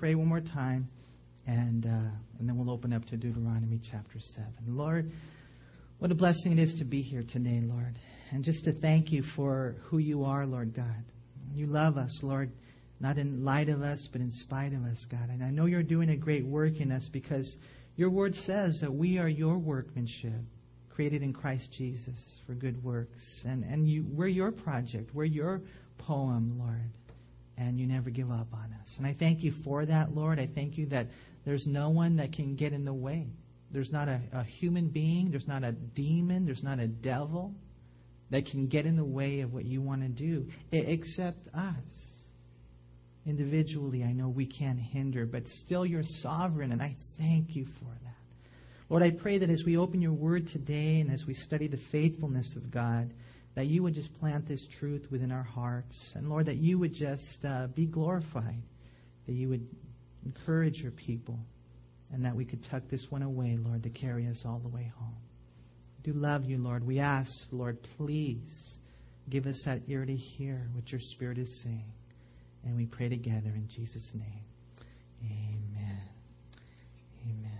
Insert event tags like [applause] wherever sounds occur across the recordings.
pray one more time, and, uh, and then we'll open up to Deuteronomy chapter 7. Lord, what a blessing it is to be here today, Lord, and just to thank you for who you are, Lord God. You love us, Lord, not in light of us, but in spite of us, God. And I know you're doing a great work in us because your word says that we are your workmanship, created in Christ Jesus for good works. And, and you, we're your project, we're your poem, Lord. And you never give up on us. And I thank you for that, Lord. I thank you that there's no one that can get in the way. There's not a, a human being, there's not a demon, there's not a devil that can get in the way of what you want to do, except us. Individually, I know we can't hinder, but still you're sovereign, and I thank you for that. Lord, I pray that as we open your word today and as we study the faithfulness of God, that you would just plant this truth within our hearts. And Lord, that you would just uh, be glorified, that you would encourage your people, and that we could tuck this one away, Lord, to carry us all the way home. We do love you, Lord. We ask, Lord, please give us that ear to hear what your Spirit is saying. And we pray together in Jesus' name. Amen. Amen.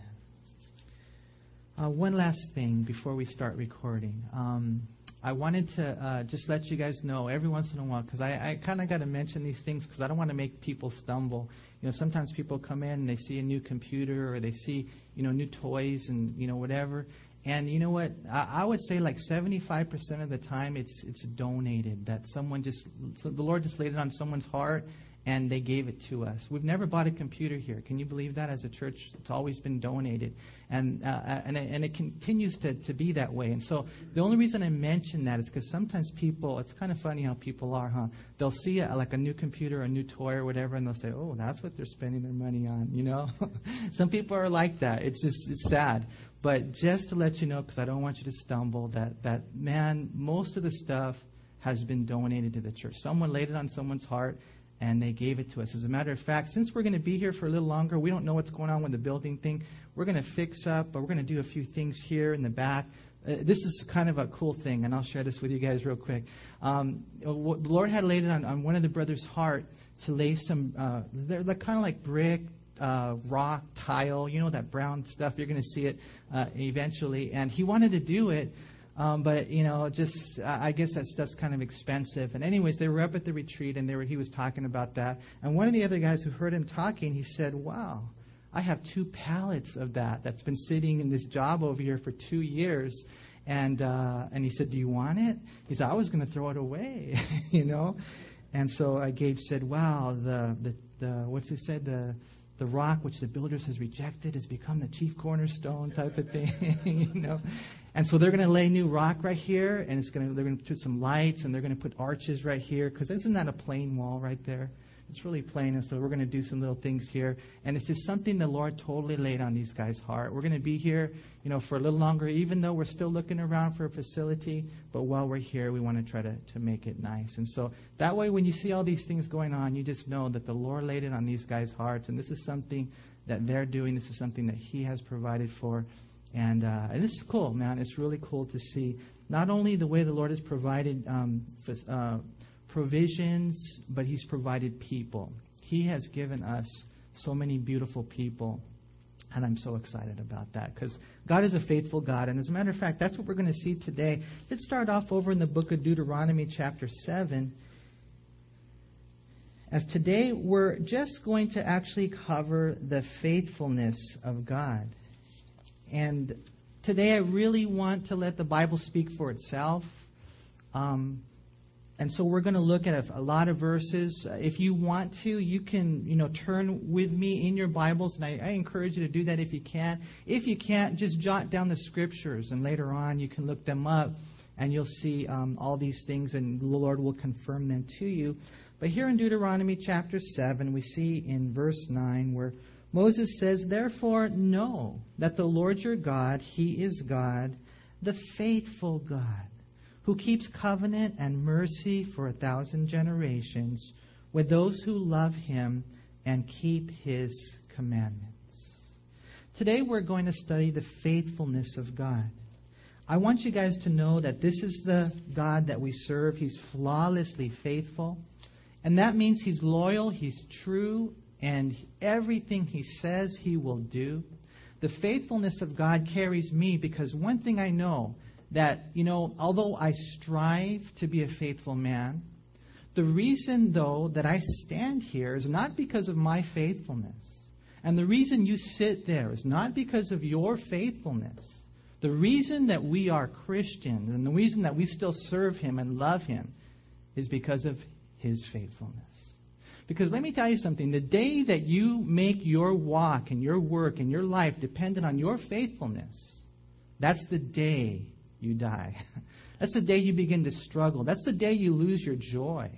Uh, one last thing before we start recording. Um, I wanted to uh, just let you guys know every once in a while because I, I kind of got to mention these things because I don't want to make people stumble. You know, sometimes people come in and they see a new computer or they see you know new toys and you know whatever. And you know what? I, I would say like 75% of the time it's it's donated that someone just the Lord just laid it on someone's heart and they gave it to us. We've never bought a computer here. Can you believe that? As a church, it's always been donated, and uh, and and it continues to to be that way. And so the only reason I mention that is because sometimes people, it's kind of funny how people are, huh? They'll see a, like a new computer, a new toy, or whatever, and they'll say, "Oh, that's what they're spending their money on." You know, [laughs] some people are like that. It's just it's sad. But just to let you know, because I don't want you to stumble, that that man, most of the stuff has been donated to the church. Someone laid it on someone's heart and they gave it to us. As a matter of fact, since we're going to be here for a little longer, we don't know what's going on with the building thing. We're going to fix up, but we're going to do a few things here in the back. Uh, this is kind of a cool thing, and I'll share this with you guys real quick. Um, the Lord had laid it on, on one of the brothers' heart to lay some, uh, they're, they're kind of like brick, uh, rock, tile, you know, that brown stuff. You're going to see it uh, eventually. And he wanted to do it, um, but you know, just I guess that stuff's kind of expensive. And anyways, they were up at the retreat, and they were he was talking about that. And one of the other guys who heard him talking, he said, "Wow, I have two pallets of that. That's been sitting in this job over here for two years." And uh, and he said, "Do you want it?" He said, "I was going to throw it away," [laughs] you know. And so uh, Gabe said, "Wow, the the, the what's he said the." the rock which the builders has rejected has become the chief cornerstone type of thing, [laughs] you know. And so they're going to lay new rock right here, and it's going to, they're going to put some lights, and they're going to put arches right here, because isn't that a plain wall right there? It's really plain, and so we're going to do some little things here. And it's just something the Lord totally laid on these guys' heart. We're going to be here, you know, for a little longer, even though we're still looking around for a facility. But while we're here, we want to try to, to make it nice. And so that way, when you see all these things going on, you just know that the Lord laid it on these guys' hearts, and this is something that they're doing. This is something that He has provided for. And, uh, and this is cool, man. It's really cool to see not only the way the Lord has provided um, uh, provisions, but He's provided people. He has given us so many beautiful people. And I'm so excited about that because God is a faithful God. And as a matter of fact, that's what we're going to see today. Let's start off over in the book of Deuteronomy, chapter 7. As today, we're just going to actually cover the faithfulness of God. And today I really want to let the Bible speak for itself. Um, and so we're going to look at a, a, lot of verses. If you want to, you can, you know, turn with me in your Bibles, and I, I, encourage you to do that if you can. If you can't, just jot down the scriptures, and later on you can look them up, and you'll see um, all these things, and the Lord will confirm them to you. But here in Deuteronomy chapter 7, we see in verse 9 where Moses says, Therefore, know that the Lord your God, He is God, the faithful God, who keeps covenant and mercy for a thousand generations with those who love Him and keep His commandments. Today, we're going to study the faithfulness of God. I want you guys to know that this is the God that we serve. He's flawlessly faithful. And that means He's loyal, He's true, and everything He says He will do. The faithfulness of God carries me because one thing I know that, you know, although I strive to be a faithful man, the reason, though, that I stand here is not because of my faithfulness. And the reason you sit there is not because of your faithfulness. The reason that we are Christians and the reason that we still serve Him and love Him is because of His faithfulness. Because let me tell you something the day that you make your walk and your work and your life dependent on your faithfulness, that's the day you die. [laughs] That's the day you begin to struggle. That's the day you lose your joy.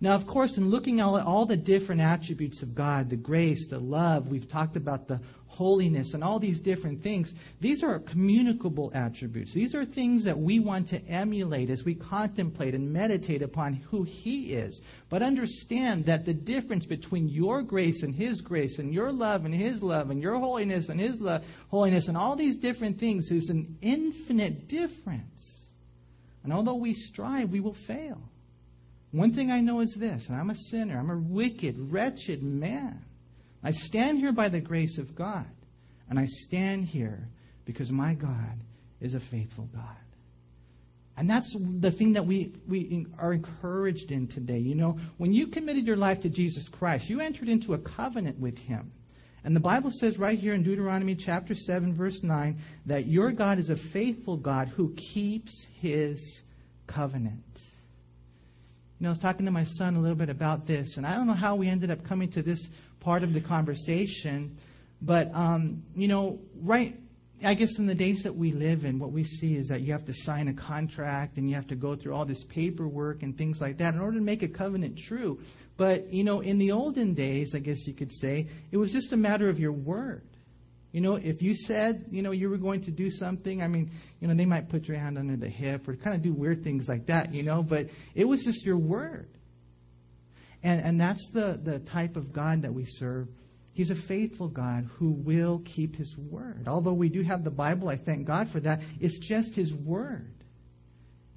Now, of course, in looking at all the different attributes of God, the grace, the love, we've talked about the holiness and all these different things, these are communicable attributes. These are things that we want to emulate as we contemplate and meditate upon who He is. But understand that the difference between your grace and His grace and your love and His love and your holiness and His love, holiness and all these different things is an infinite difference. And although we strive, we will fail. One thing I know is this, and I'm a sinner, I'm a wicked, wretched man. I stand here by the grace of God, and I stand here because my God is a faithful God. And that's the thing that we, we are encouraged in today. You know, when you committed your life to Jesus Christ, you entered into a covenant with Him. And the Bible says right here in Deuteronomy chapter 7, verse 9, that your God is a faithful God who keeps His covenant. You know, I was talking to my son a little bit about this, and I don't know how we ended up coming to this part of the conversation, but, um, you know, right, I guess in the days that we live in, what we see is that you have to sign a contract and you have to go through all this paperwork and things like that in order to make a covenant true. But, you know, in the olden days, I guess you could say, it was just a matter of your word. You know, if you said, you know, you were going to do something, I mean, you know, they might put your hand under the hip or kind of do weird things like that, you know, but it was just your word. And, and that's the, the type of God that we serve. He's a faithful God who will keep his word. Although we do have the Bible, I thank God for that. It's just his word.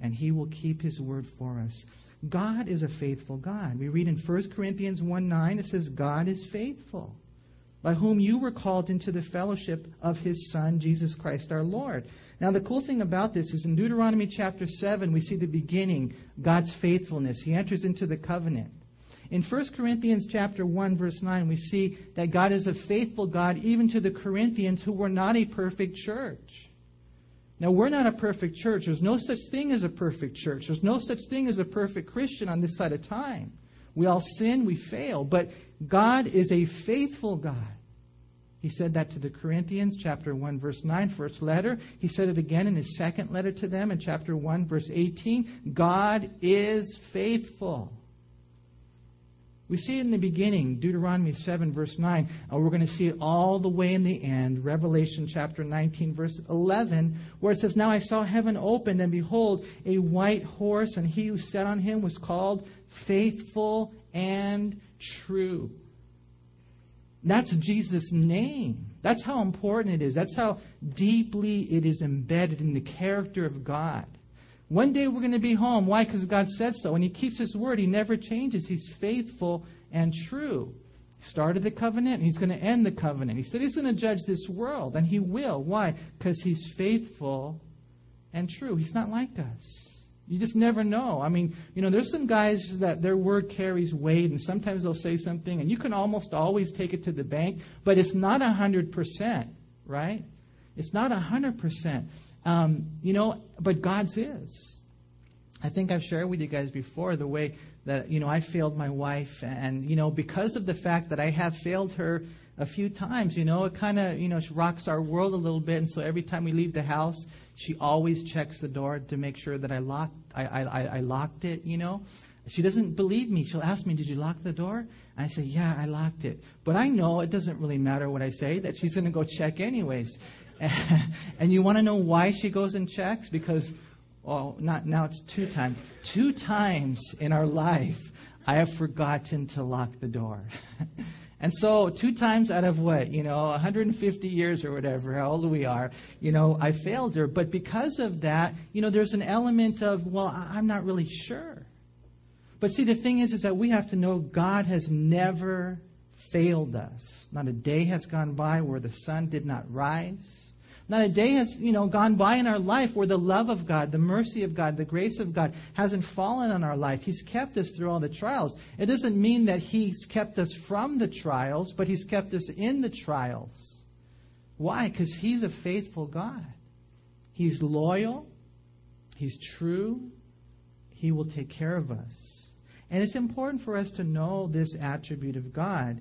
And he will keep his word for us. God is a faithful God. We read in 1 Corinthians 1 9, it says, God is faithful by whom you were called into the fellowship of his Son, Jesus Christ our Lord. Now, the cool thing about this is in Deuteronomy chapter 7, we see the beginning, God's faithfulness. He enters into the covenant. In 1 Corinthians chapter 1 verse 9 we see that God is a faithful God even to the Corinthians who were not a perfect church. Now we're not a perfect church. There's no such thing as a perfect church. There's no such thing as a perfect Christian on this side of time. We all sin, we fail, but God is a faithful God. He said that to the Corinthians, chapter 1, verse 9, first letter. He said it again in his second letter to them in chapter 1, verse 18. God is faithful. We see it in the beginning, Deuteronomy 7, verse 9, and we're going to see it all the way in the end, Revelation chapter 19, verse 11, where it says, Now I saw heaven opened, and behold, a white horse, and he who sat on him was called faithful and true. That's Jesus' name. That's how important it is. That's how deeply it is embedded in the character of God. One day we're going to be home. Why? Because God said so. And He keeps His word. He never changes. He's faithful and true. He started the covenant and He's going to end the covenant. He said He's going to judge this world, and He will. Why? Because He's faithful and true. He's not like us. You just never know. I mean, you know, there's some guys that their word carries weight, and sometimes they'll say something, and you can almost always take it to the bank, but it's not 100%, right? It's not 100%. Um, you know, but God's is. I think I've shared with you guys before the way that, you know, I failed my wife, and, you know, because of the fact that I have failed her a few times, you know, it kind of, you know, rocks our world a little bit, and so every time we leave the house, she always checks the door to make sure that I locked, I, I, I locked it, you know. She doesn't believe me. She'll ask me, Did you lock the door? I say, Yeah, I locked it. But I know it doesn't really matter what I say, that she's going to go check anyways. [laughs] and you want to know why she goes and checks? Because, well, not now it's two times. Two times in our life, I have forgotten to lock the door. [laughs] And so, two times out of what, you know, 150 years or whatever, how old we are, you know, I failed her. But because of that, you know, there's an element of, well, I'm not really sure. But see, the thing is, is that we have to know God has never failed us. Not a day has gone by where the sun did not rise. Not a day has, you know, gone by in our life where the love of God, the mercy of God, the grace of God hasn't fallen on our life. He's kept us through all the trials. It doesn't mean that He's kept us from the trials, but He's kept us in the trials. Why? Because He's a faithful God. He's loyal. He's true. He will take care of us. And it's important for us to know this attribute of God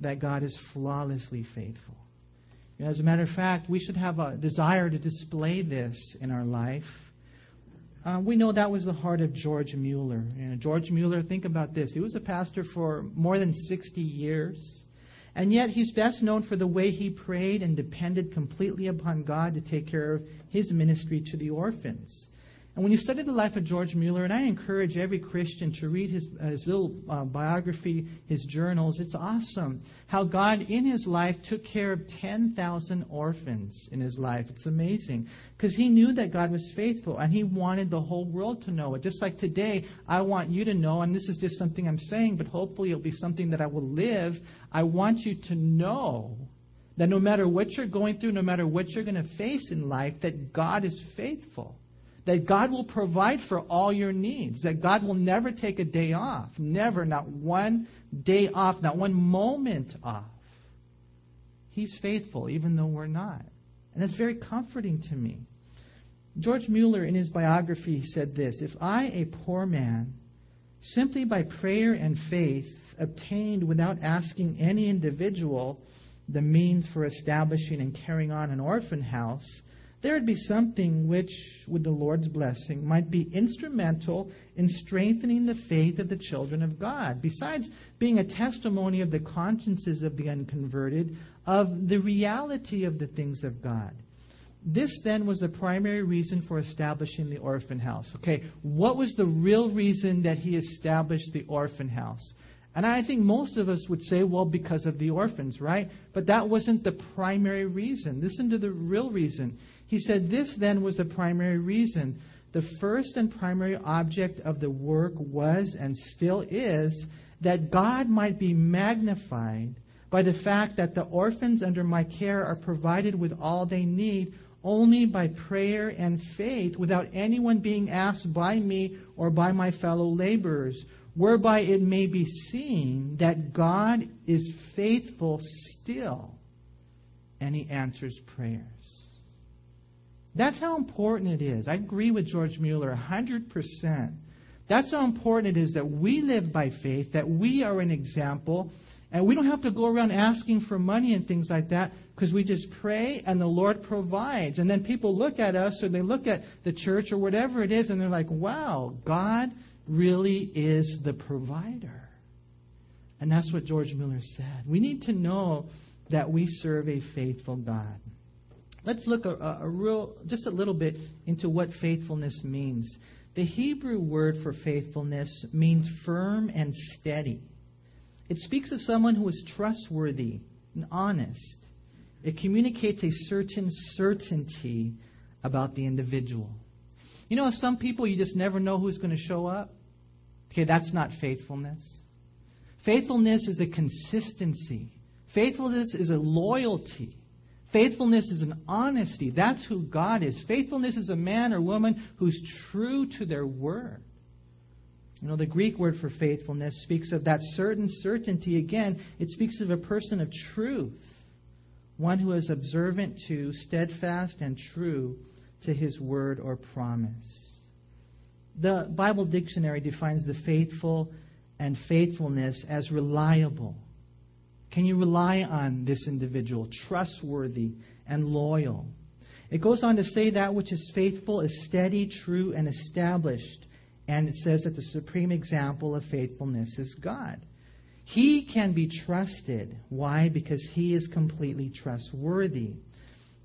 that God is flawlessly faithful. As a matter of fact, we should have a desire to display this in our life. Uh, we know that was the heart of George Mueller. You know, George Mueller, think about this. He was a pastor for more than 60 years. And yet, he's best known for the way he prayed and depended completely upon God to take care of his ministry to the orphans. And when you study the life of George Mueller, and I encourage every Christian to read his, uh, his little uh, biography, his journals, it's awesome how God in his life took care of 10,000 orphans in his life. It's amazing because he knew that God was faithful and he wanted the whole world to know it. Just like today, I want you to know, and this is just something I'm saying, but hopefully it'll be something that I will live. I want you to know that no matter what you're going through, no matter what you're going to face in life, that God is faithful that God will provide for all your needs, that God will never take a day off, never, not one day off, not one moment off. He's faithful, even though we're not. And that's very comforting to me. George Mueller, in his biography, said this If I, a poor man, simply by prayer and faith, obtained without asking any individual the means for establishing and carrying on an orphan house, there would be something which, with the Lord's blessing, might be instrumental in strengthening the faith of the children of God, besides being a testimony of the consciences of the unconverted of the reality of the things of God. This then was the primary reason for establishing the orphan house. Okay, what was the real reason that he established the orphan house? And I think most of us would say, well, because of the orphans, right? But that wasn't the primary reason. Listen to the real reason. He said this then was the primary reason. The first and primary object of the work was and still is that God might be magnified by the fact that the orphans under my care are provided with all they need only by prayer and faith without anyone being asked by me or by my fellow laborers, whereby it may be seen that God is faithful still and he answers prayers. That's how important it is. I agree with George Mueller 100%. That's how important it is that we live by faith, that we are an example, and we don't have to go around asking for money and things like that because we just pray and the Lord provides. And then people look at us or they look at the church or whatever it is and they're like, wow, God really is the provider. And that's what George Mueller said. We need to know that we serve a faithful God. Let's look a, a, real, just a little bit into what faithfulness means. The Hebrew word for faithfulness means firm and steady. It speaks of someone who is trustworthy and honest. It communicates a certain certainty about the individual. You know, some people you just never know who's going to show up. Okay, that's not faithfulness. Faithfulness is a consistency. Faithfulness is a loyalty. Faithfulness is an honesty. That's who God is. Faithfulness is a man or woman who's true to their word. You know, the Greek word for faithfulness speaks of that certain certainty. Again, it speaks of a person of truth, one who is observant to, steadfast, and true to his word or promise. The Bible dictionary defines the faithful and faithfulness as reliable, can you rely on this individual, trustworthy and loyal? It goes on to say that which is faithful is steady, true, and established. And it says that the supreme example of faithfulness is God. He can be trusted. Why? Because he is completely trustworthy.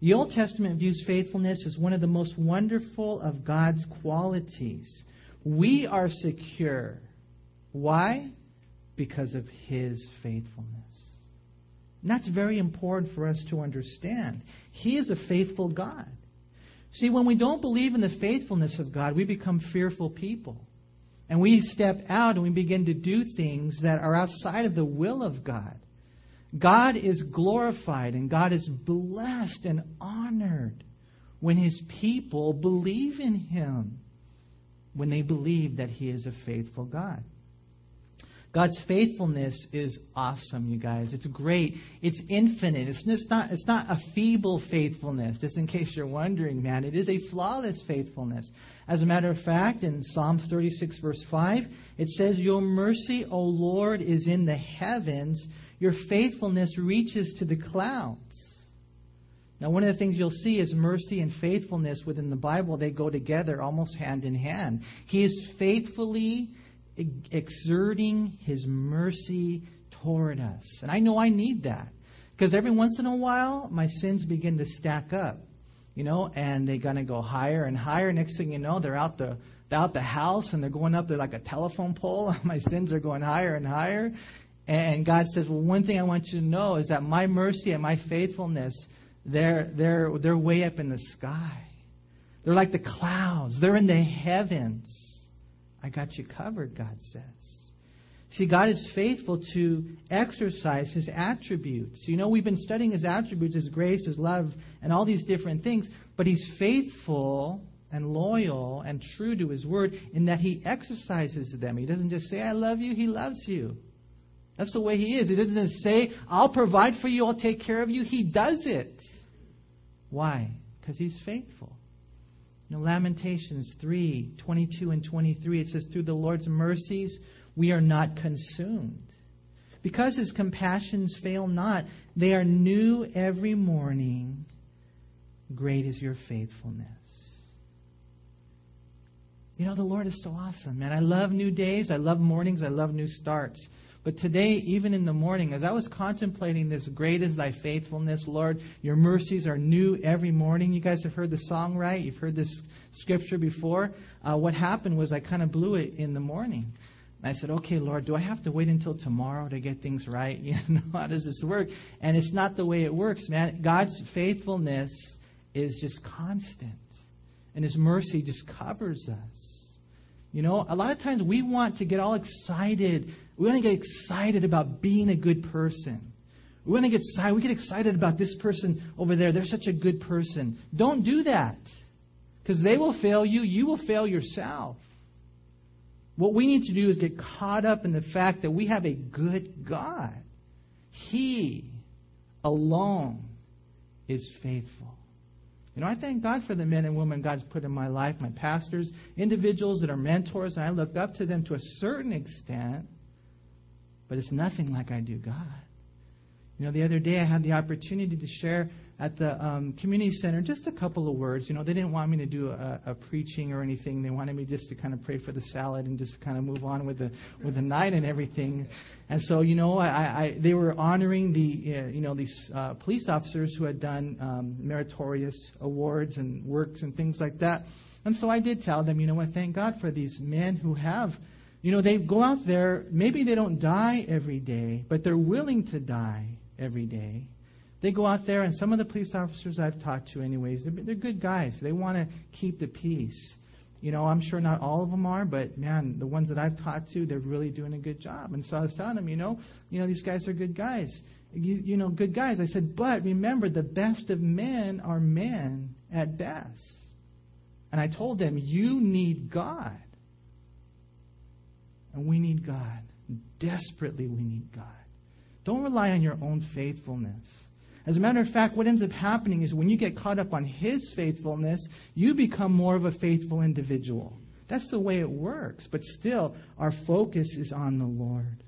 The Old Testament views faithfulness as one of the most wonderful of God's qualities. We are secure. Why? Because of his faithfulness. And that's very important for us to understand. He is a faithful God. See, when we don't believe in the faithfulness of God, we become fearful people. And we step out and we begin to do things that are outside of the will of God. God is glorified and God is blessed and honored when his people believe in him, when they believe that he is a faithful God. God's faithfulness is awesome, you guys. It's great. It's infinite. It's not, it's not a feeble faithfulness, just in case you're wondering, man. It is a flawless faithfulness. As a matter of fact, in Psalms 36, verse 5, it says, Your mercy, O Lord, is in the heavens. Your faithfulness reaches to the clouds. Now, one of the things you'll see is mercy and faithfulness within the Bible, they go together almost hand in hand. He is faithfully exerting his mercy toward us. And I know I need that because every once in a while my sins begin to stack up, you know, and they're going to go higher and higher. Next thing you know, they're out the out the house and they're going up. They're like a telephone pole. [laughs] my sins are going higher and higher. And God says, "Well, one thing I want you to know is that my mercy and my faithfulness, they're they're they're way up in the sky. They're like the clouds. They're in the heavens." I got you covered, God says. See, God is faithful to exercise his attributes. You know, we've been studying his attributes, his grace, his love, and all these different things, but he's faithful and loyal and true to his word in that he exercises them. He doesn't just say, I love you, he loves you. That's the way he is. He doesn't say, I'll provide for you, I'll take care of you. He does it. Why? Because he's faithful. You know, Lamentations 3 22 and 23, it says, Through the Lord's mercies we are not consumed. Because his compassions fail not, they are new every morning. Great is your faithfulness. You know, the Lord is so awesome, man. I love new days. I love mornings. I love new starts. But today, even in the morning, as I was contemplating this, great is thy faithfulness, Lord, your mercies are new every morning. You guys have heard the song, right? You've heard this scripture before. Uh, what happened was I kind of blew it in the morning. I said, okay, Lord, do I have to wait until tomorrow to get things right? [laughs] You know, how does this work? And it's not the way it works, man. God's faithfulness is just constant, and His mercy just covers us. You know, a lot of times we want to get all excited we want to get excited about being a good person. We want to get excited. We get excited about this person over there. They're such a good person. Don't do that. Because they will fail you. You will fail yourself. What we need to do is get caught up in the fact that we have a good God. He alone is faithful. You know, I thank God for the men and women God's put in my life, my pastors, individuals that are mentors, and I look up to them to a certain extent but it's nothing like I do God. You know, the other day I had the opportunity to share at the um, community center just a couple of words. You know, they didn't want me to do a, a, preaching or anything. They wanted me just to kind of pray for the salad and just kind of move on with the with the night and everything. And so, you know, I, I they were honoring the uh, you know these uh, police officers who had done um, meritorious awards and works and things like that. And so I did tell them, you know what, thank God for these men who have you know, they go out there, maybe they don't die every day, but they're willing to die every day. They go out there, and some of the police officers I've talked to, anyways, they're, they're good guys. They want to keep the peace. You know, I'm sure not all of them are, but man, the ones that I've talked to, they're really doing a good job. And so I was telling them, you know, you know, these guys are good guys. You, you know, good guys. I said, but remember, the best of men are men at best. And I told them, you need God. And we need God. Desperately, we need God. Don't rely on your own faithfulness. As a matter of fact, what ends up happening is when you get caught up on His faithfulness, you become more of a faithful individual. That's the way it works. But still, our focus is on the Lord.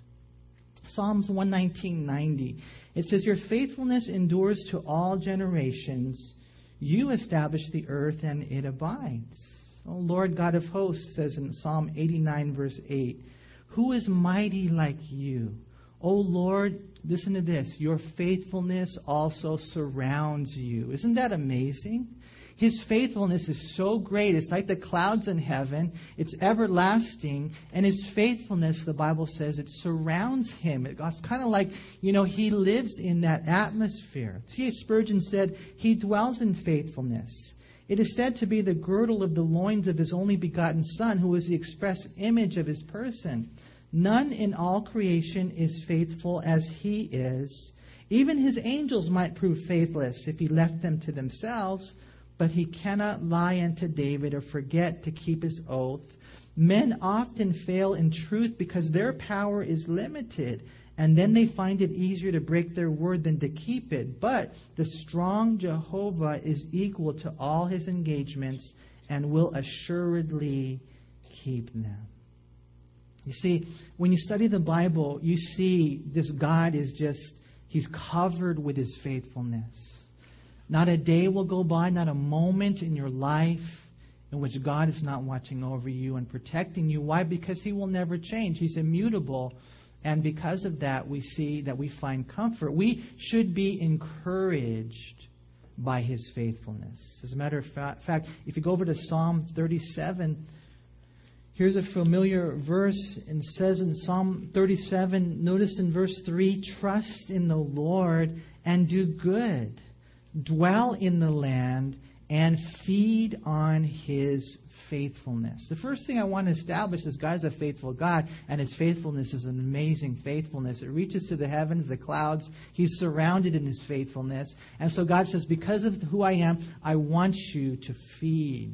Psalms 119.90. It says, Your faithfulness endures to all generations. You establish the earth and it abides. Oh, Lord God of hosts says in Psalm 89, verse 8, Who is mighty like you? Oh, Lord, listen to this. Your faithfulness also surrounds you. Isn't that amazing? His faithfulness is so great. It's like the clouds in heaven. It's everlasting. And his faithfulness, the Bible says, it surrounds him. It's kind of like, you know, he lives in that atmosphere. C.H. Spurgeon said, he dwells in faithfulness. It is said to be the girdle of the loins of his only begotten Son, who is the express image of his person. None in all creation is faithful as he is, Even his angels might prove faithless if he left them to themselves, but he cannot lie unto David or forget to keep his oath. Men often fail in truth because their power is limited, and then they find it easier to break their word than to keep it. But the strong Jehovah is equal to all his engagements and will assuredly keep them. You see, when you study the Bible, you see this God is just, he's covered with his faithfulness. Not a day will go by, not a moment in your life in which God is not watching over you and protecting you. Why? Because he will never change. He's immutable. And because of that, we see that we find comfort. We should be encouraged by his faithfulness. As a matter of fact, if you go over to Psalm 37, Here's a familiar verse and says in Psalm 37, notice in verse 3 trust in the Lord and do good, dwell in the land and feed on his faithfulness. The first thing I want to establish is God's a faithful God, and his faithfulness is an amazing faithfulness. It reaches to the heavens, the clouds. He's surrounded in his faithfulness. And so God says, Because of who I am, I want you to feed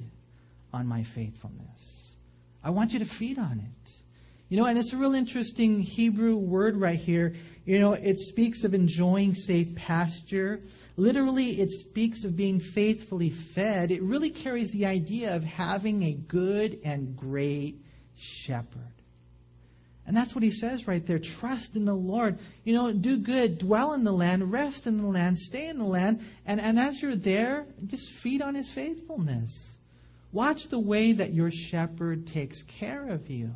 on my faithfulness. I want you to feed on it. You know, and it's a real interesting Hebrew word right here. You know, it speaks of enjoying safe pasture. Literally, it speaks of being faithfully fed. It really carries the idea of having a good and great shepherd. And that's what he says right there. Trust in the Lord. You know, do good, dwell in the land, rest in the land, stay in the land. And, and as you're there, just feed on his faithfulness. Watch the way that your shepherd takes care of you.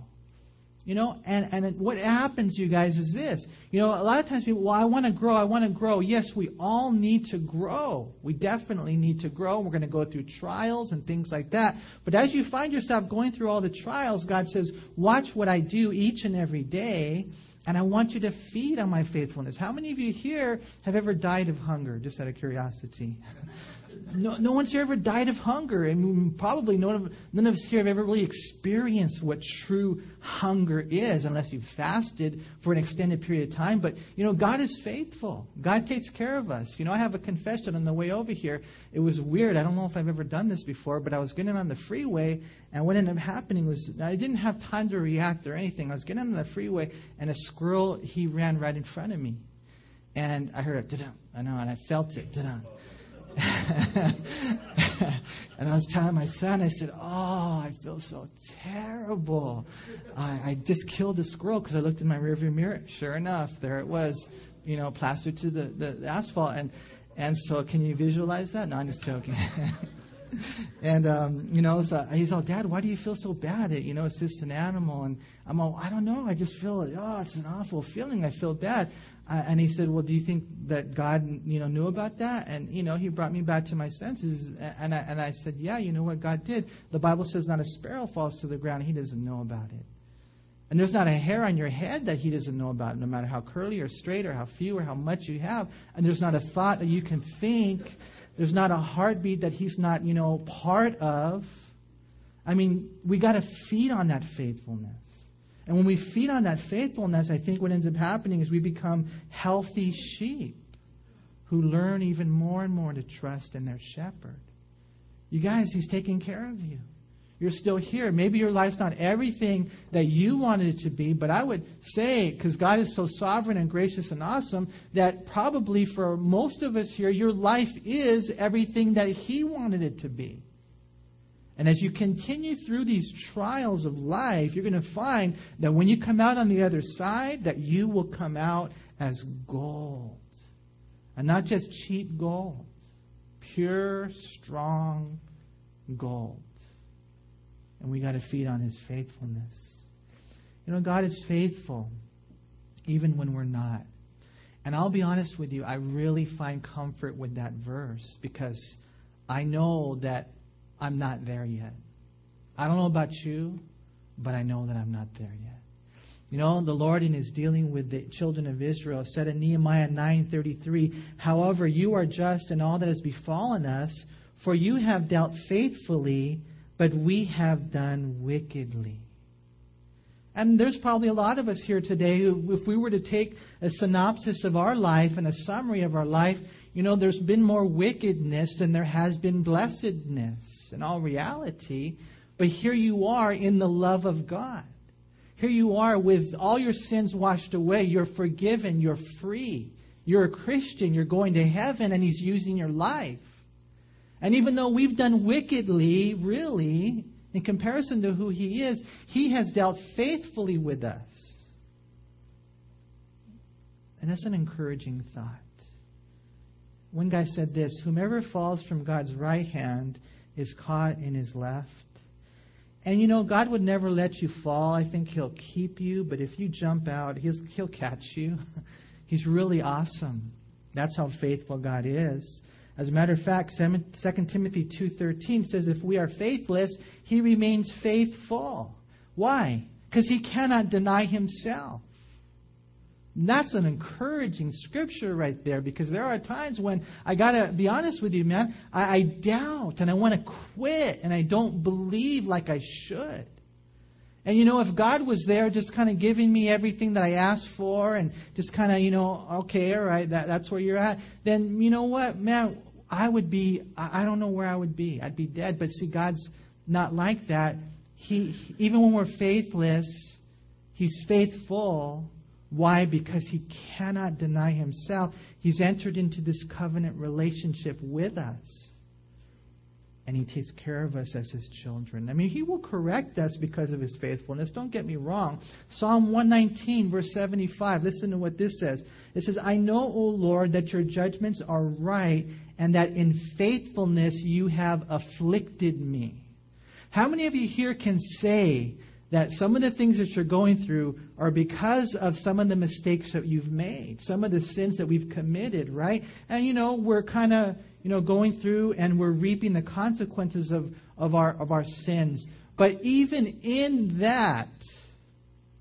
You know, and, and what happens, you guys, is this. You know, a lot of times people, well, I want to grow, I want to grow. Yes, we all need to grow. We definitely need to grow. We're going to go through trials and things like that. But as you find yourself going through all the trials, God says, watch what I do each and every day, and I want you to feed on my faithfulness. How many of you here have ever died of hunger, just out of curiosity? [laughs] no, no one's here ever died of hunger, and probably none of, none of us here have ever really experienced what true hunger is, unless you've fasted for an extended period of time. But you know, God is faithful. God takes care of us. You know, I have a confession on the way over here. It was weird. I don't know if I've ever done this before, but I was getting on the freeway, and what ended up happening was I didn't have time to react or anything. I was getting on the freeway, and a squirrel he ran right in front of me, and I heard it. I know, and I felt it. [laughs] and I was telling my son, I said, Oh, I feel so terrible. I, I just killed a squirrel because I looked in my rearview mirror. Sure enough, there it was, you know, plastered to the, the, the asphalt. And, and so, can you visualize that? No, I'm just joking. [laughs] and um, you know, so he's all, Dad, why do you feel so bad? It, you know, it's just an animal, and I'm all, I don't know. I just feel, oh, it's an awful feeling. I feel bad. Uh, and he said, "Well, do you think that God, you know, knew about that?" And you know, he brought me back to my senses, and I, and I said, "Yeah, you know what God did. The Bible says not a sparrow falls to the ground; He doesn't know about it. And there's not a hair on your head that He doesn't know about, no matter how curly or straight or how few or how much you have. And there's not a thought that you can think. There's not a heartbeat that He's not, you know, part of. I mean, we got to feed on that faithfulness." And when we feed on that faithfulness, I think what ends up happening is we become healthy sheep who learn even more and more to trust in their shepherd. You guys, he's taking care of you. You're still here. Maybe your life's not everything that you wanted it to be, but I would say, because God is so sovereign and gracious and awesome, that probably for most of us here, your life is everything that He wanted it to be. And as you continue through these trials of life, you're going to find that when you come out on the other side, that you will come out as gold. And not just cheap gold, pure, strong gold. And we got to feed on his faithfulness. You know, God is faithful even when we're not. And I'll be honest with you, I really find comfort with that verse because I know that I'm not there yet. I don't know about you, but I know that I'm not there yet. You know, the Lord in his dealing with the children of Israel said in Nehemiah 9:33, "However, you are just in all that has befallen us, for you have dealt faithfully, but we have done wickedly." And there's probably a lot of us here today who, if we were to take a synopsis of our life and a summary of our life, you know, there's been more wickedness than there has been blessedness in all reality. But here you are in the love of God. Here you are with all your sins washed away. You're forgiven. You're free. You're a Christian. You're going to heaven, and He's using your life. And even though we've done wickedly, really, in comparison to who He is, He has dealt faithfully with us. And that's an encouraging thought. One guy said this Whomever falls from God's right hand is caught in his left. And you know, God would never let you fall. I think He'll keep you, but if you jump out, He'll, he'll catch you. [laughs] He's really awesome. That's how faithful God is. As a matter of fact, 2 Timothy 2.13 says, if we are faithless, he remains faithful. Why? Because he cannot deny himself. And that's an encouraging scripture right there because there are times when I got to be honest with you, man. I, I doubt and I want to quit and I don't believe like I should. And you know, if God was there just kind of giving me everything that I asked for and just kind of, you know, okay, all right, that, that's where you're at, then you know what, man, I would be, I don't know where I would be. I'd be dead. But see, God's not like that. He, even when we're faithless, He's faithful. Why? Because He cannot deny Himself. He's entered into this covenant relationship with us and he takes care of us as his children. I mean, he will correct us because of his faithfulness. Don't get me wrong. Psalm 119, verse 75, listen to what this says. It says, I know, O Lord, that your judgments are right and that in faithfulness you have afflicted me. How many of you here can say that some of the things that you're going through are because of some of the mistakes that you've made, some of the sins that we've committed, right? And you know, we're kind of you know, going through and we're reaping the consequences of, of, our, of our sins. But even in that,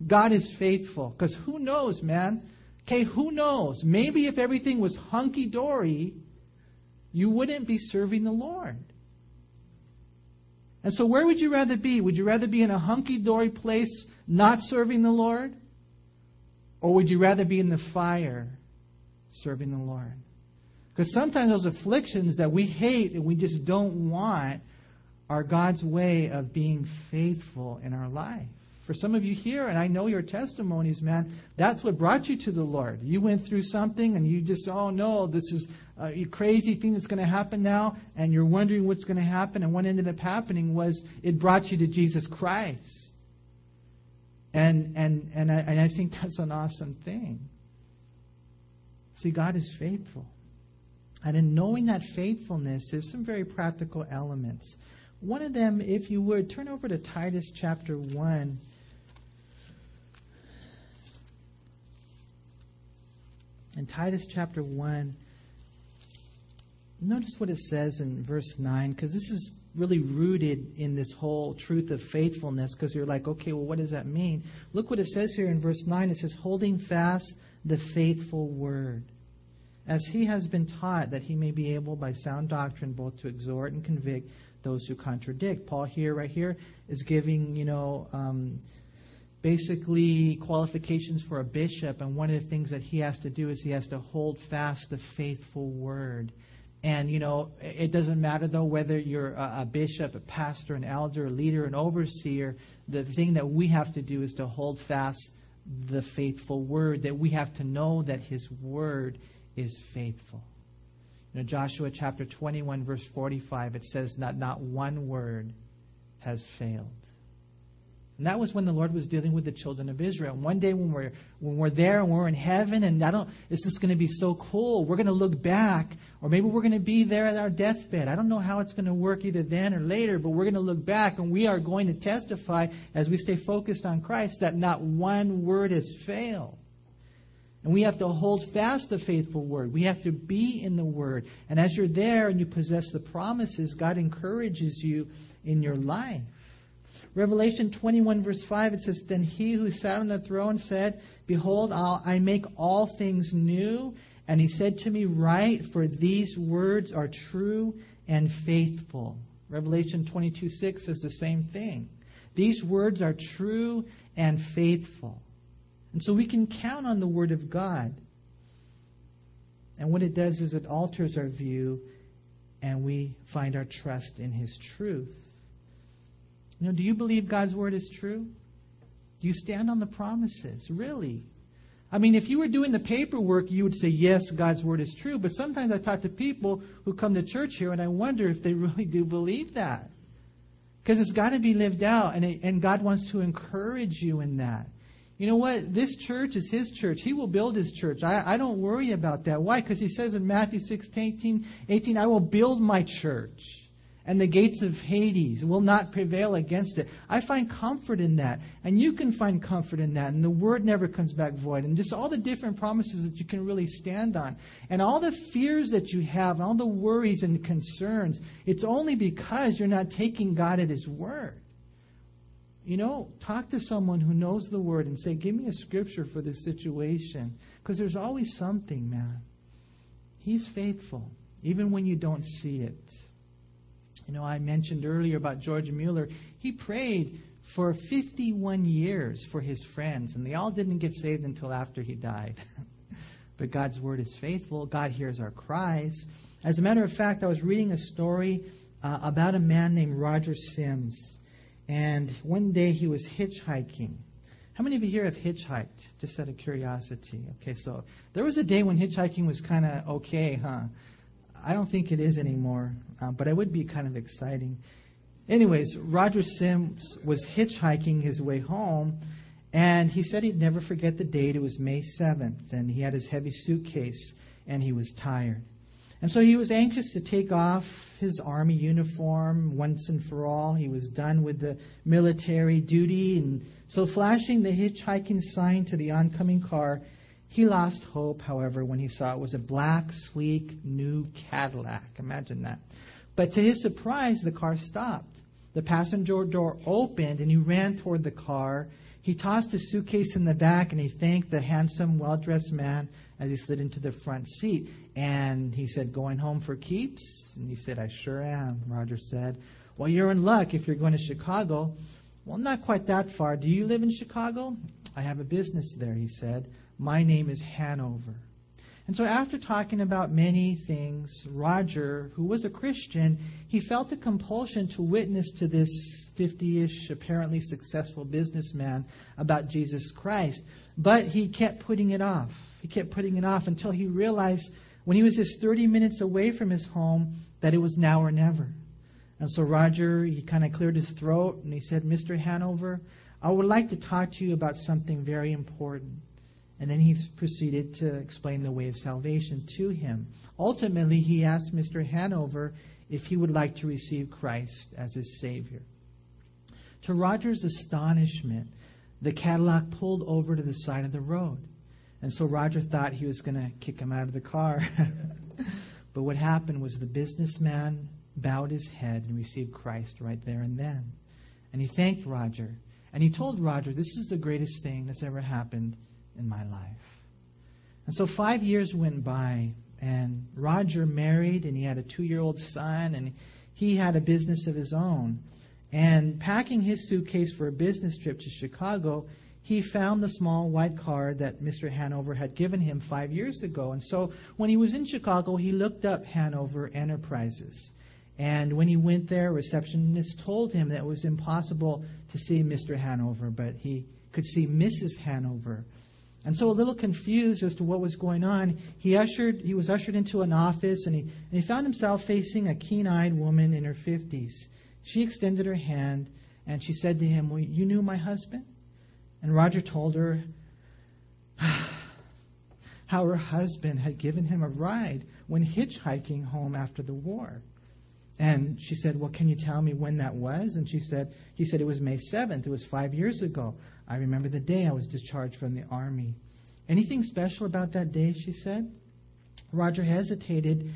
God is faithful. Because who knows, man? Okay, who knows? Maybe if everything was hunky dory, you wouldn't be serving the Lord. And so, where would you rather be? Would you rather be in a hunky dory place not serving the Lord? Or would you rather be in the fire serving the Lord? Because sometimes those afflictions that we hate and we just don't want are God's way of being faithful in our life. For some of you here, and I know your testimonies, man, that's what brought you to the Lord. You went through something and you just, oh no, this is a crazy thing that's going to happen now, and you're wondering what's going to happen. And what ended up happening was it brought you to Jesus Christ. And, and, and, I, and I think that's an awesome thing. See, God is faithful. And in knowing that faithfulness, there's some very practical elements. One of them, if you would, turn over to Titus chapter 1. In Titus chapter 1, notice what it says in verse 9, because this is really rooted in this whole truth of faithfulness, because you're like, okay, well, what does that mean? Look what it says here in verse 9. It says, holding fast the faithful word as he has been taught, that he may be able by sound doctrine both to exhort and convict those who contradict. Paul here, right here, is giving, you know, um, basically qualifications for a bishop, and one of the things that he has to do is he has to hold fast the faithful word. And, you know, it doesn't matter, though, whether you're a, bishop, a pastor, an elder, a leader, an overseer. The thing that we have to do is to hold fast the faithful word, that we have to know that his word is faithful. You know, Joshua chapter 21, verse 45, it says that not one word has failed. And that was when the Lord was dealing with the children of Israel. One day when we're when we're there and we're in heaven, and I don't, this is going to be so cool. We're going to look back, or maybe we're going to be there at our deathbed. I don't know how it's going to work either then or later, but we're going to look back and we are going to testify as we stay focused on Christ that not one word has failed. And we have to hold fast the faithful word. We have to be in the word. And as you're there and you possess the promises, God encourages you in your life. Revelation 21, verse 5, it says, Then he who sat on the throne said, Behold, I'll, I make all things new. And he said to me, Write, for these words are true and faithful. Revelation 22, 6 says the same thing. These words are true and faithful. And so we can count on the Word of God. And what it does is it alters our view and we find our trust in His truth. You know, do you believe God's Word is true? Do you stand on the promises? Really? I mean, if you were doing the paperwork, you would say, yes, God's Word is true. But sometimes I talk to people who come to church here and I wonder if they [laughs] really do believe that. Because it's got to be lived out, and, it, and God wants to encourage you in that. You know what? This church is His church. He will build His church. I, I don't worry about that. Why? Because He says in Matthew 16, 18, I will build my church and the gates of Hades will not prevail against it. I find comfort in that. And you can find comfort in that. And the word never comes back void. And just all the different promises that you can really stand on. And all the fears that you have, and all the worries and concerns, it's only because you're not taking God at His word. You know, talk to someone who knows the word and say, Give me a scripture for this situation. Because there's always something, man. He's faithful, even when you don't see it. You know, I mentioned earlier about George Mueller. He prayed for 51 years for his friends, and they all didn't get saved until after he died. [laughs] but God's word is faithful. God hears our cries. As a matter of fact, I was reading a story uh, about a man named Roger Sims. And one day he was hitchhiking. How many of you here have hitchhiked? Just out of curiosity. Okay, so there was a day when hitchhiking was kind of okay, huh? I don't think it is anymore, uh, but it would be kind of exciting. Anyways, Roger Sims was hitchhiking his way home, and he said he'd never forget the date. It was May 7th, and he had his heavy suitcase, and he was tired. And so he was anxious to take off his army uniform once and for all. He was done with the military duty, and so flashing the hitchhiking sign to the oncoming car, he lost hope, however, when he saw it was a black, sleek, new Cadillac. Imagine that. But to his surprise, the car stopped. The passenger door opened and he ran toward the car. He tossed his suitcase in the back and he thanked the handsome, well dressed man as he slid into the front seat. And he said, Going home for keeps? And he said, I sure am, Roger said. Well, you're in luck if you're going to Chicago. Well, not quite that far. Do you live in Chicago? I have a business there, he said. My name is Hanover. And so, after talking about many things, Roger, who was a Christian, he felt a compulsion to witness to this 50 ish, apparently successful businessman about Jesus Christ. But he kept putting it off. He kept putting it off until he realized when he was just 30 minutes away from his home that it was now or never. And so Roger, he kind of cleared his throat and he said, Mr. Hanover, I would like to talk to you about something very important. And then he proceeded to explain the way of salvation to him. Ultimately, he asked Mr. Hanover if he would like to receive Christ as his Savior. To Roger's astonishment, the Cadillac pulled over to the side of the road. And so Roger thought he was going to kick him out of the car. [laughs] but what happened was the businessman bowed his head and received Christ right there and then. And he thanked Roger. And he told Roger, This is the greatest thing that's ever happened in my life. And so five years went by, and Roger married, and he had a two year old son, and he had a business of his own. And packing his suitcase for a business trip to Chicago, he found the small white car that Mr. Hanover had given him five years ago. And so when he was in Chicago, he looked up Hanover Enterprises. And when he went there, a receptionist told him that it was impossible to see Mr. Hanover, but he could see Mrs. Hanover. And so, a little confused as to what was going on, he ushered he was ushered into an office, and he and he found himself facing a keen-eyed woman in her fifties. She extended her hand, and she said to him, "Well, you knew my husband?" And Roger told her [sighs] how her husband had given him a ride when hitchhiking home after the war. And she said, Well, can you tell me when that was? And she said, He said, It was May 7th. It was five years ago. I remember the day I was discharged from the army. Anything special about that day, she said? Roger hesitated,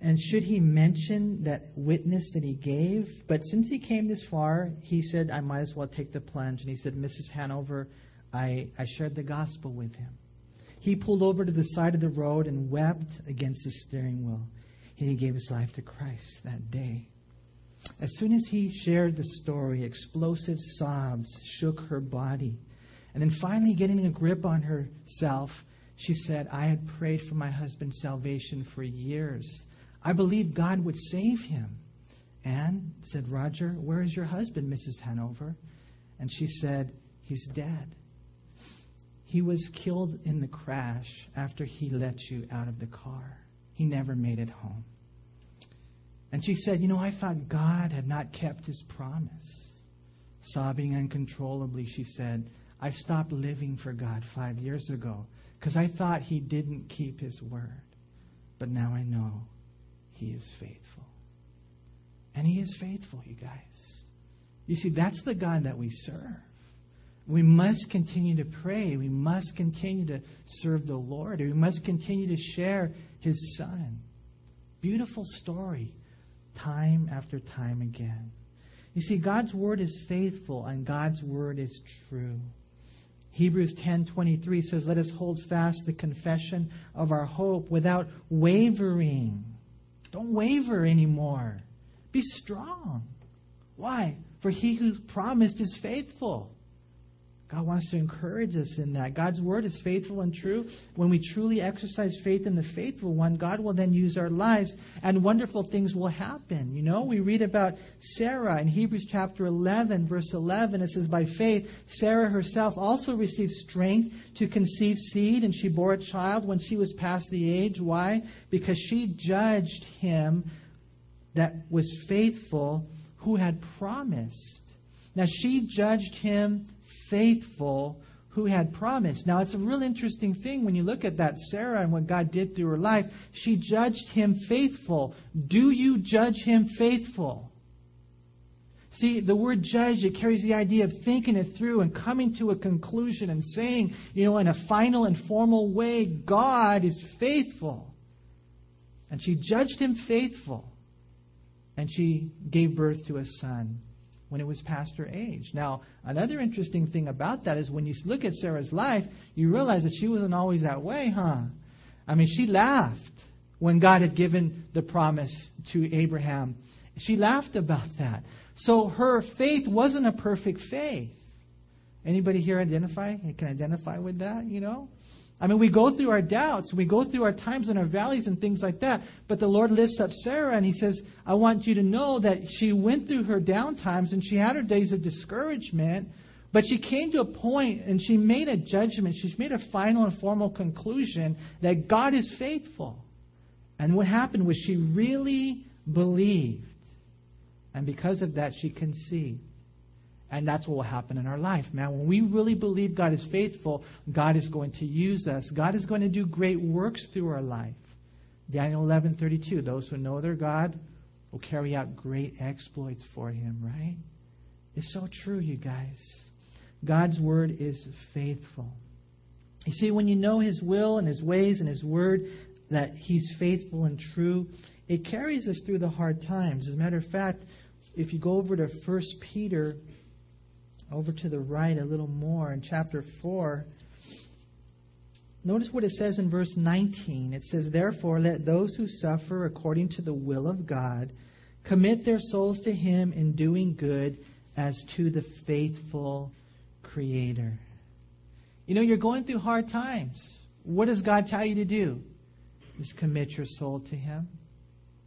and should he mention that witness that he gave? But since he came this far, he said, I might as well take the plunge. And he said, Mrs. Hanover, I, I shared the gospel with him. He pulled over to the side of the road and wept against the steering wheel. He gave his life to Christ that day. As soon as he shared the story, explosive sobs shook her body. And then finally, getting a grip on herself, she said, I had prayed for my husband's salvation for years. I believed God would save him. And said, Roger, where is your husband, Mrs. Hanover? And she said, He's dead. He was killed in the crash after he let you out of the car. He never made it home. And she said, You know, I thought God had not kept his promise. Sobbing uncontrollably, she said, I stopped living for God five years ago because I thought he didn't keep his word. But now I know he is faithful. And he is faithful, you guys. You see, that's the God that we serve. We must continue to pray. We must continue to serve the Lord. We must continue to share his son. Beautiful story, time after time again. You see, God's word is faithful and God's word is true. Hebrews 10:23 says, "Let us hold fast the confession of our hope without wavering." Don't waver anymore. Be strong. Why? For he who promised is faithful. God wants to encourage us in that. God's word is faithful and true. When we truly exercise faith in the faithful one, God will then use our lives and wonderful things will happen. You know, we read about Sarah in Hebrews chapter 11, verse 11. It says, By faith, Sarah herself also received strength to conceive seed, and she bore a child when she was past the age. Why? Because she judged him that was faithful who had promised. Now she judged him faithful who had promised. Now, it's a real interesting thing when you look at that Sarah and what God did through her life. She judged him faithful. Do you judge him faithful? See, the word judge, it carries the idea of thinking it through and coming to a conclusion and saying, you know, in a final and formal way, God is faithful. And she judged him faithful. And she gave birth to a son when it was past her age. Now, another interesting thing about that is when you look at Sarah's life, you realize that she wasn't always that way, huh? I mean, she laughed when God had given the promise to Abraham. She laughed about that. So her faith wasn't a perfect faith. Anybody here identify? Can identify with that, you know? I mean, we go through our doubts, we go through our times and our valleys and things like that. But the Lord lifts up Sarah and He says, I want you to know that she went through her down times and she had her days of discouragement, but she came to a point and she made a judgment. She's made a final and formal conclusion that God is faithful. And what happened was she really believed. And because of that, she conceived. And that's what will happen in our life, man. When we really believe God is faithful, God is going to use us. God is going to do great works through our life. Daniel 11:32, those who know their God will carry out great exploits for him, right? It's so true, you guys. God's word is faithful. You see, when you know his will and his ways and his word, that he's faithful and true, it carries us through the hard times. As a matter of fact, if you go over to 1 Peter over to the right a little more in chapter 4. Notice what it says in verse 19. It says, Therefore, let those who suffer according to the will of God commit their souls to Him in doing good as to the faithful Creator. You know, you're going through hard times. What does God tell you to do? Just commit your soul to Him.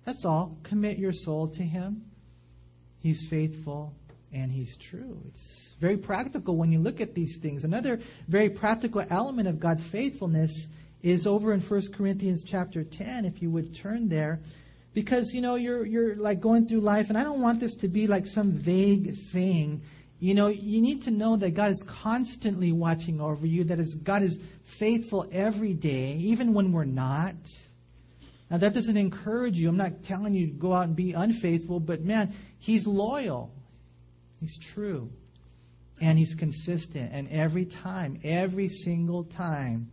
That's all. Commit your soul to Him. He's faithful and he's true. It's very practical when you look at these things. Another very practical element of God's faithfulness is over in 1 Corinthians chapter 10 if you would turn there because you know you're you're like going through life and I don't want this to be like some vague thing. You know, you need to know that God is constantly watching over you, that is God is faithful every day, even when we're not. Now that doesn't encourage you. I'm not telling you to go out and be unfaithful, but man, he's loyal. He's true. And he's consistent. And every time, every single time,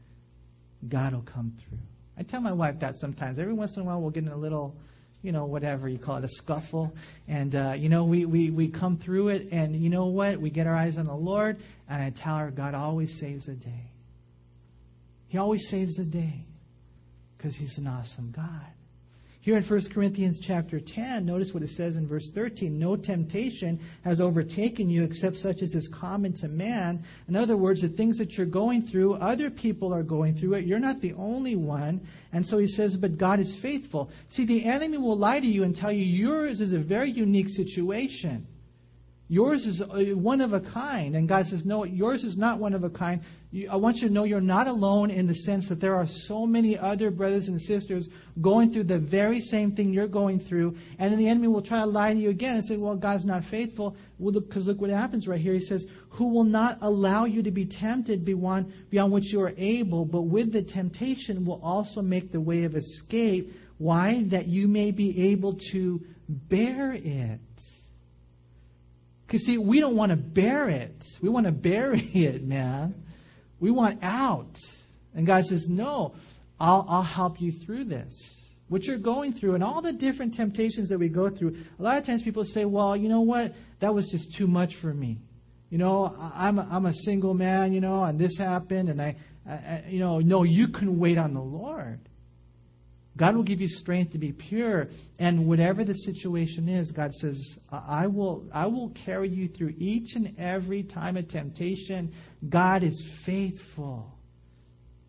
God will come through. I tell my wife that sometimes. Every once in a while, we'll get in a little, you know, whatever you call it, a scuffle. And, uh, you know, we, we, we come through it. And you know what? We get our eyes on the Lord. And I tell her, God always saves the day. He always saves the day because he's an awesome God. Here in 1 Corinthians chapter 10, notice what it says in verse 13 No temptation has overtaken you except such as is common to man. In other words, the things that you're going through, other people are going through it. You're not the only one. And so he says, But God is faithful. See, the enemy will lie to you and tell you yours is a very unique situation. Yours is uh, one of a kind. And God says, No, yours is not one of a kind. I want you to know you're not alone in the sense that there are so many other brothers and sisters going through the very same thing you're going through. And then the enemy will try to lie to you again and say, Well, God's not faithful. Well, because look what happens right here. He says, Who will not allow you to be tempted beyond, beyond which you are able, but with the temptation will also make the way of escape. Why? That you may be able to bear it. Because, see, we don't want to bear it. We want to bury [laughs] it, man. We want out. And God says, No, I'll, I'll help you through this. What you're going through and all the different temptations that we go through. A lot of times people say, Well, you know what? That was just too much for me. You know, I'm a, I'm a single man, you know, and this happened, and I, I, you know, no, you can wait on the Lord. God will give you strength to be pure. And whatever the situation is, God says, I will, I will carry you through each and every time of temptation. God is faithful.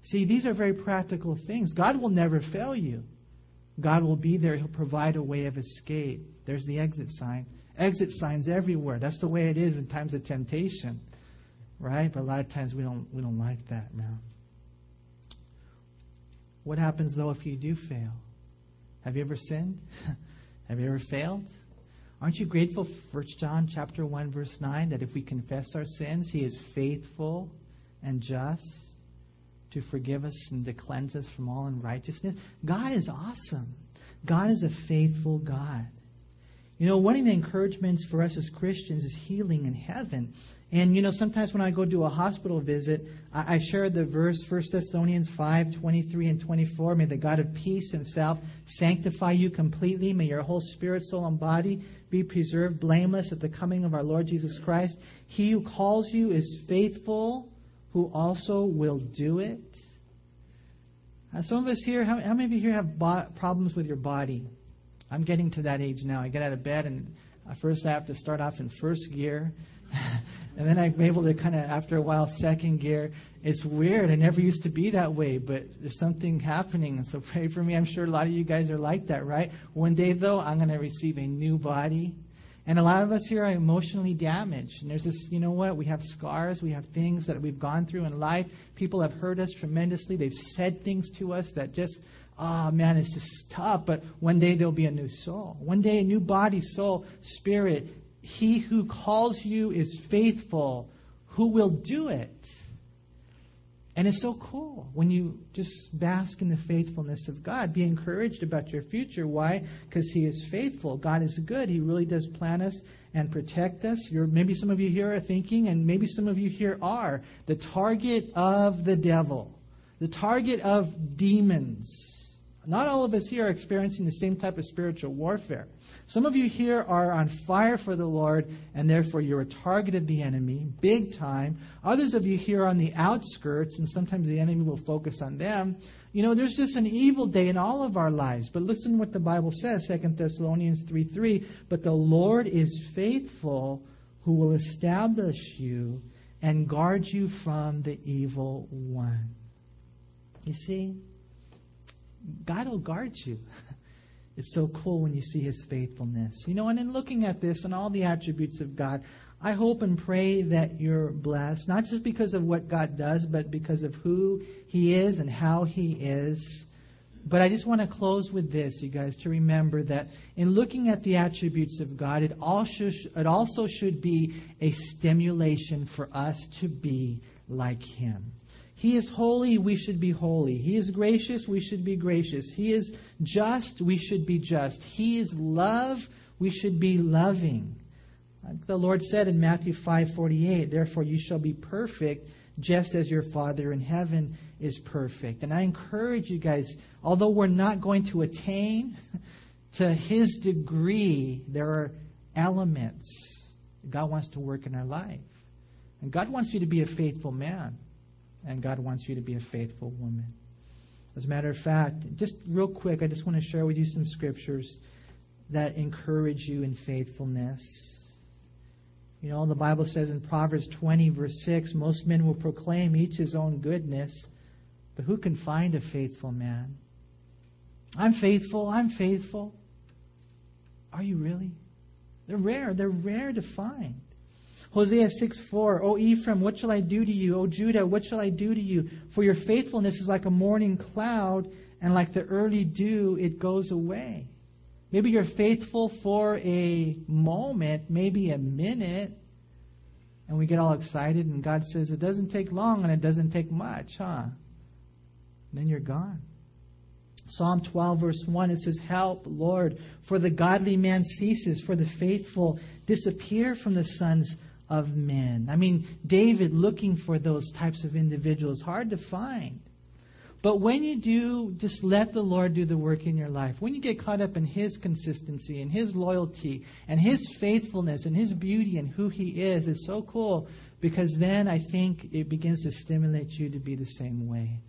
See, these are very practical things. God will never fail you. God will be there. He'll provide a way of escape. There's the exit sign. Exit signs everywhere. That's the way it is in times of temptation. Right? But a lot of times we don't we don't like that, man. What happens though if you do fail? Have you ever sinned? [laughs] Have you ever failed? Aren't you grateful 1 John chapter 1 verse 9 that if we confess our sins, he is faithful and just to forgive us and to cleanse us from all unrighteousness? God is awesome. God is a faithful God. You know, one of the encouragements for us as Christians is healing in heaven. And you know, sometimes when I go do a hospital visit, I, I share the verse 1 Thessalonians 5, 23 and 24. May the God of peace himself sanctify you completely. May your whole spirit, soul, and body be preserved blameless at the coming of our Lord Jesus Christ. He who calls you is faithful, who also will do it. Uh, some of us here, how, how, many of you here have bo- problems with your body? I'm getting to that age now. I get out of bed and first I have to start off in first gear [laughs] and then I'm able to kind of, after a while, second gear. It's weird. I never used to be that way, but there's something happening. And so [laughs] pray for me. I'm sure a lot of you guys are like that, right? One day, though, I'm going to receive a new body. And a lot of us here are emotionally damaged. And there's this, you know what? We have scars. We have things that we've gone through in life. People have hurt us tremendously. They've said things to us that just, oh man, it's just tough. But one day there'll be a new soul. One day a new body, soul, spirit, he who calls you is faithful, who will do it. And it's so cool when you just bask in the faithfulness of God. Be encouraged about your future. Why? Because He is faithful. God is good. He really does plan us and protect us. You're, maybe some of you here are thinking, and maybe some of you here are, the target of the devil, the target of demons not all of us here are experiencing the same type of spiritual warfare. Some of you here are on fire for the Lord, and therefore you're a target of the enemy, big time. Others of you here are on the outskirts, and sometimes the enemy will focus on them. You know, there's just an evil day in all of our lives. But listen what the Bible says, 2 Thessalonians 3 3. But the Lord is faithful, who will establish you and guard you from the evil one. You see? God will guard you. [laughs] It's so cool when you see his faithfulness. You know, and in looking at this and all the attributes of God, I hope and pray that you're blessed, not just because of what God does, but because of who he is and how he is. But I just want to close with this, you guys, to remember that in looking at the attributes of God, it also, it also should be a stimulation for us to be like him. He is holy, we should be holy. He is gracious, we should be gracious. He is just, we should be just. He is love, we should be loving. Like the Lord said in Matthew 5:48, therefore you shall be perfect just as your Father in heaven is perfect. And I encourage you guys, although we're not going to attain [laughs] to his degree, there are elements God wants to work in our life. And God wants you to be a faithful man and God wants you to be a faithful woman. As a matter of fact, just real quick, I just want to share with you some scriptures that encourage you in faithfulness. You know, the Bible says in Proverbs 20, verse 6, most men will proclaim each his own goodness, but who can find a faithful man? I'm faithful, I'm faithful. Are you really? They're rare. They're rare to find. Hosea 6 4, O Ephraim, what shall I do to you? O Judah, what shall I do to you? For your faithfulness is like a morning cloud, and like the early dew, it goes away. Maybe you're faithful for a moment, maybe a minute, and we get all excited, and God says it doesn't take long and it doesn't take much, huh? then you're gone. Psalm 12, verse 1, it says, Help, Lord, for the godly man ceases, for the faithful disappear from the sons of men. I mean, David looking for those types of individuals, hard to find. But when you do, just let the Lord do the work in your life. When you get caught up in His consistency and His loyalty and His faithfulness and His beauty and who He is, it's so cool because then I think it begins to stimulate you to be the same way.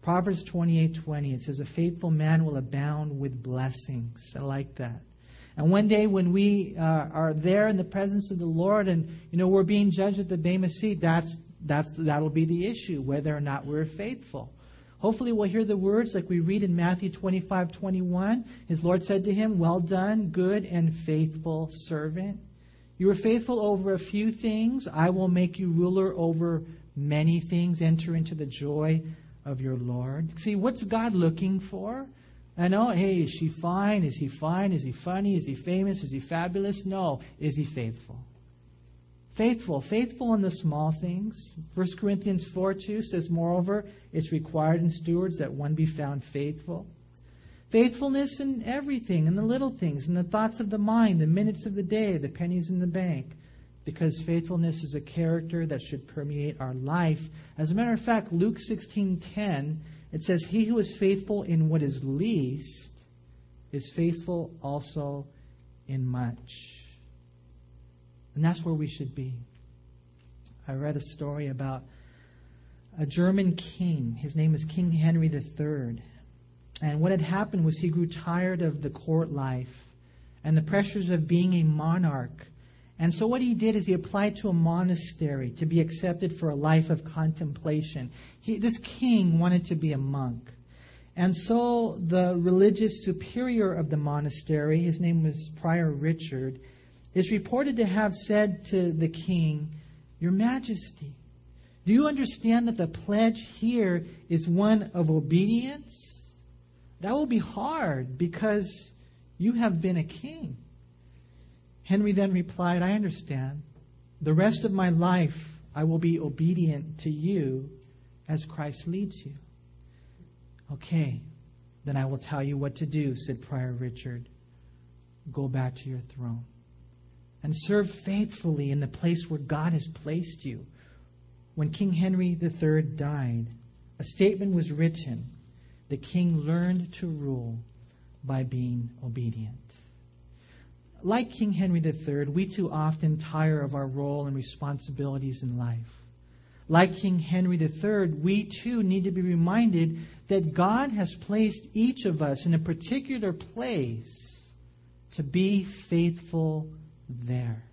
Proverbs 28:20 it says a faithful man will abound with blessings. I like that. And one day when we uh, are there in the presence of the Lord and you know we're being judged at the Bema seat, that's that's that'll be the issue whether or not we're faithful. Hopefully we'll hear the words like we read in Matthew 25:21. His Lord said to him, "Well done, good and faithful servant. You were faithful over a few things, I will make you ruler over many things. Enter into the joy of your Lord. See, what's God looking for? I know, hey, is she fine? Is he fine? Is he funny? Is he famous? Is he fabulous? No. Is he faithful? Faithful. Faithful in the small things. 1 Corinthians 4 2 says, Moreover, it's required in stewards that one be found faithful. Faithfulness in everything, in the little things, in the thoughts of the mind, the minutes of the day, the pennies in the bank because faithfulness is a character that should permeate our life. As a matter of fact, Luke 16:10 it says he who is faithful in what is least is faithful also in much. And that's where we should be. I read a story about a German king. His name is King Henry III. And what had happened was he grew tired of the court life and the pressures of being a monarch and so what he did is he applied to a monastery to be accepted for a life of contemplation. He, this king wanted to be a monk. And so the religious superior of the monastery, his name was Prior Richard, is reported to have said to the king, Your Majesty, do you understand that the pledge here is one of obedience? That will be hard because you have been a king. Henry then replied, I understand. The rest of my life I will be obedient to you as Christ leads you. Okay, then I will tell you what to do, said Prior Richard. Go back to your throne and serve faithfully in the place where God has placed you. When King Henry III died, a statement was written the king learned to rule by being obedient. Like King Henry III, we too often tire of our role and responsibilities in life. Like King Henry III, we too need to be reminded that God has placed each of us in a particular place to be faithful there.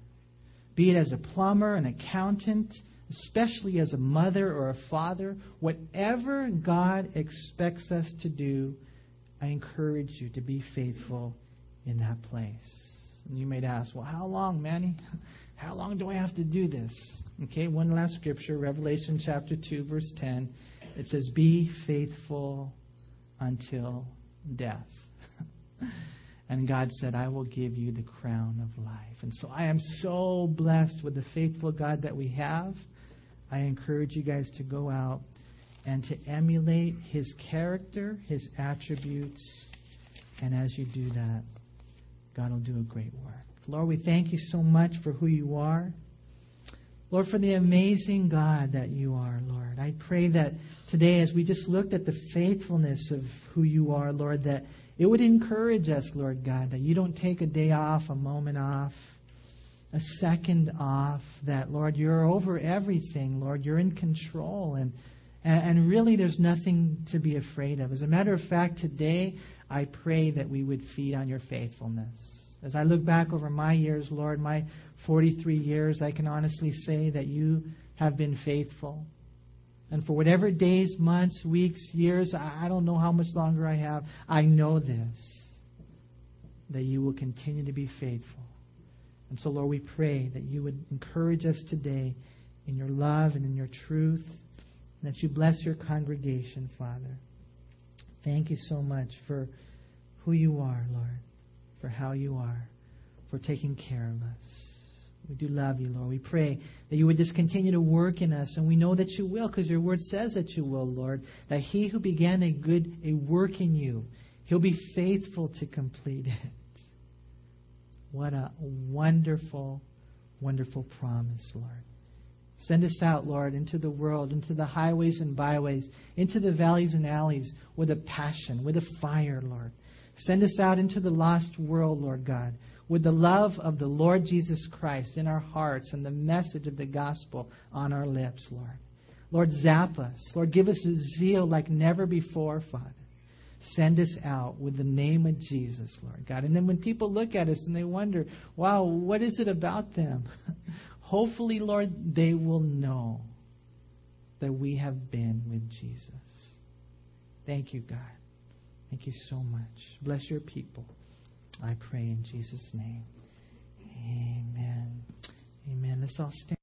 Be it as a plumber, an accountant, especially as a mother or a father, whatever God expects us to do, I encourage you to be faithful in that place. And you may ask, well, how long, Manny? [laughs] How long do I have to do this? Okay, one last scripture, Revelation chapter 2, verse 10. It says, Be faithful until death. [laughs] and God said, I will give you the crown of life. And so I am so blessed with the faithful God that we have. I encourage you guys to go out and to emulate his character, his attributes. And as you do that, God will do a great work. Lord, we thank you so much for who you are. Lord, for the amazing God that you are, Lord. I pray that today, as we just looked at the faithfulness of who you are, Lord, that it would encourage us, Lord God, that you don't take a day off, a moment off, a second off, that, Lord, you're over everything, Lord. You're in control. And, And, really, there's nothing to be afraid of. As a matter of fact, today, I pray that we would feed on your faithfulness. As I look back over my years, Lord, my 43 years, I can honestly say that you have been faithful. And for whatever days, months, weeks, years, I don't know how much longer I have, I know this that you will continue to be faithful. And so, Lord, we pray that you would encourage us today in your love and in your truth, that you bless your congregation, Father. Thank you so much for who you are, Lord, for how you are, for taking care of us. We do love you, Lord. We pray that you would just continue to work in us, and we know that you will, because your word says that you will, Lord. That he who began a good a work in you, he'll be faithful to complete it. What a wonderful, wonderful promise, Lord. Send us out, Lord, into the world, into the highways and byways, into the valleys and alleys with a passion, with a fire, Lord. Send us out into the lost world, Lord God, with the love of the Lord Jesus Christ in our hearts and the message of the gospel on our lips, Lord. Lord, zap us. Lord, give us a zeal like never before, Father. Send us out with the name of Jesus, Lord God. And then when people look at us and they wonder, wow, what is it about them? [laughs] Hopefully, Lord, they will know that we have been with Jesus. Thank you, God. Thank you so much. Bless your people. I pray in Jesus' name. Amen. Amen. Let's all stand.